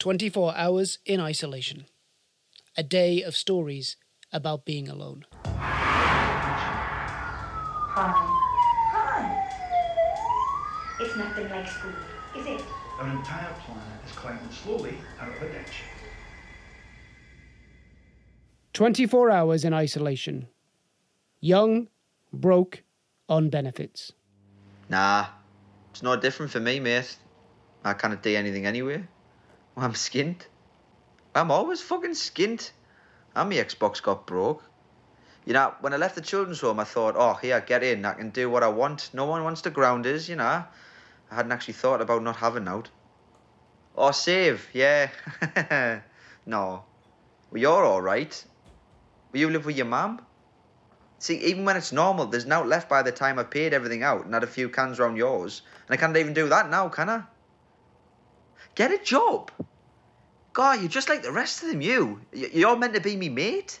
24 hours in isolation. A day of stories about being alone. Hi. Hi. It's nothing like school, is it? Our entire planet is climbing slowly out of a ditch. 24 hours in isolation. Young, broke, on benefits. Nah, it's no different for me, mate. I can't do anything anyway. I'm skint. I'm always fucking skint. And my Xbox got broke. You know, when I left the children's home, I thought, oh, here, get in. I can do what I want. No one wants to ground us, you know. I hadn't actually thought about not having out. Oh, save, yeah. no. Well, you're all right. Will you live with your mum? See, even when it's normal, there's now left by the time I paid everything out and had a few cans round yours. And I can't even do that now, can I? Get a job. God, you're just like the rest of them, you. You're meant to be me mate.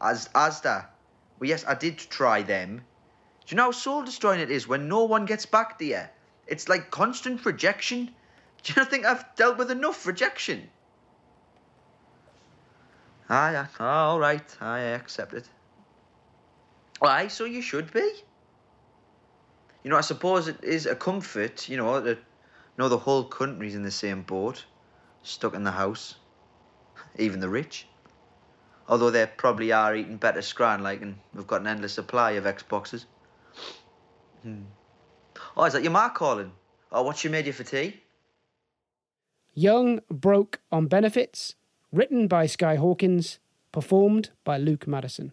As Asda. Well, yes, I did try them. Do you know how soul destroying it is when no one gets back to you? It's like constant rejection. Do you not think I've dealt with enough rejection? Ah, all right. I accept it. Aye, so you should be. You know, I suppose it is a comfort, you know, that know the whole country's in the same boat, stuck in the house. Even the rich. Although they probably are eating better scran, like, and we've got an endless supply of Xboxes. Hmm. Oh, is that your ma calling? Oh, what she made you for tea? Young, broke, on benefits. Written by Sky Hawkins. Performed by Luke Madison.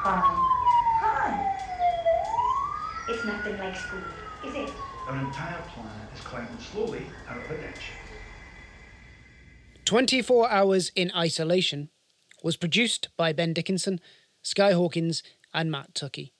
Hi. Hi. It's nothing like school, is it? Our entire planet is climbing slowly out of a ditch. 24 Hours in Isolation was produced by Ben Dickinson, Sky Hawkins, and Matt Tuckey.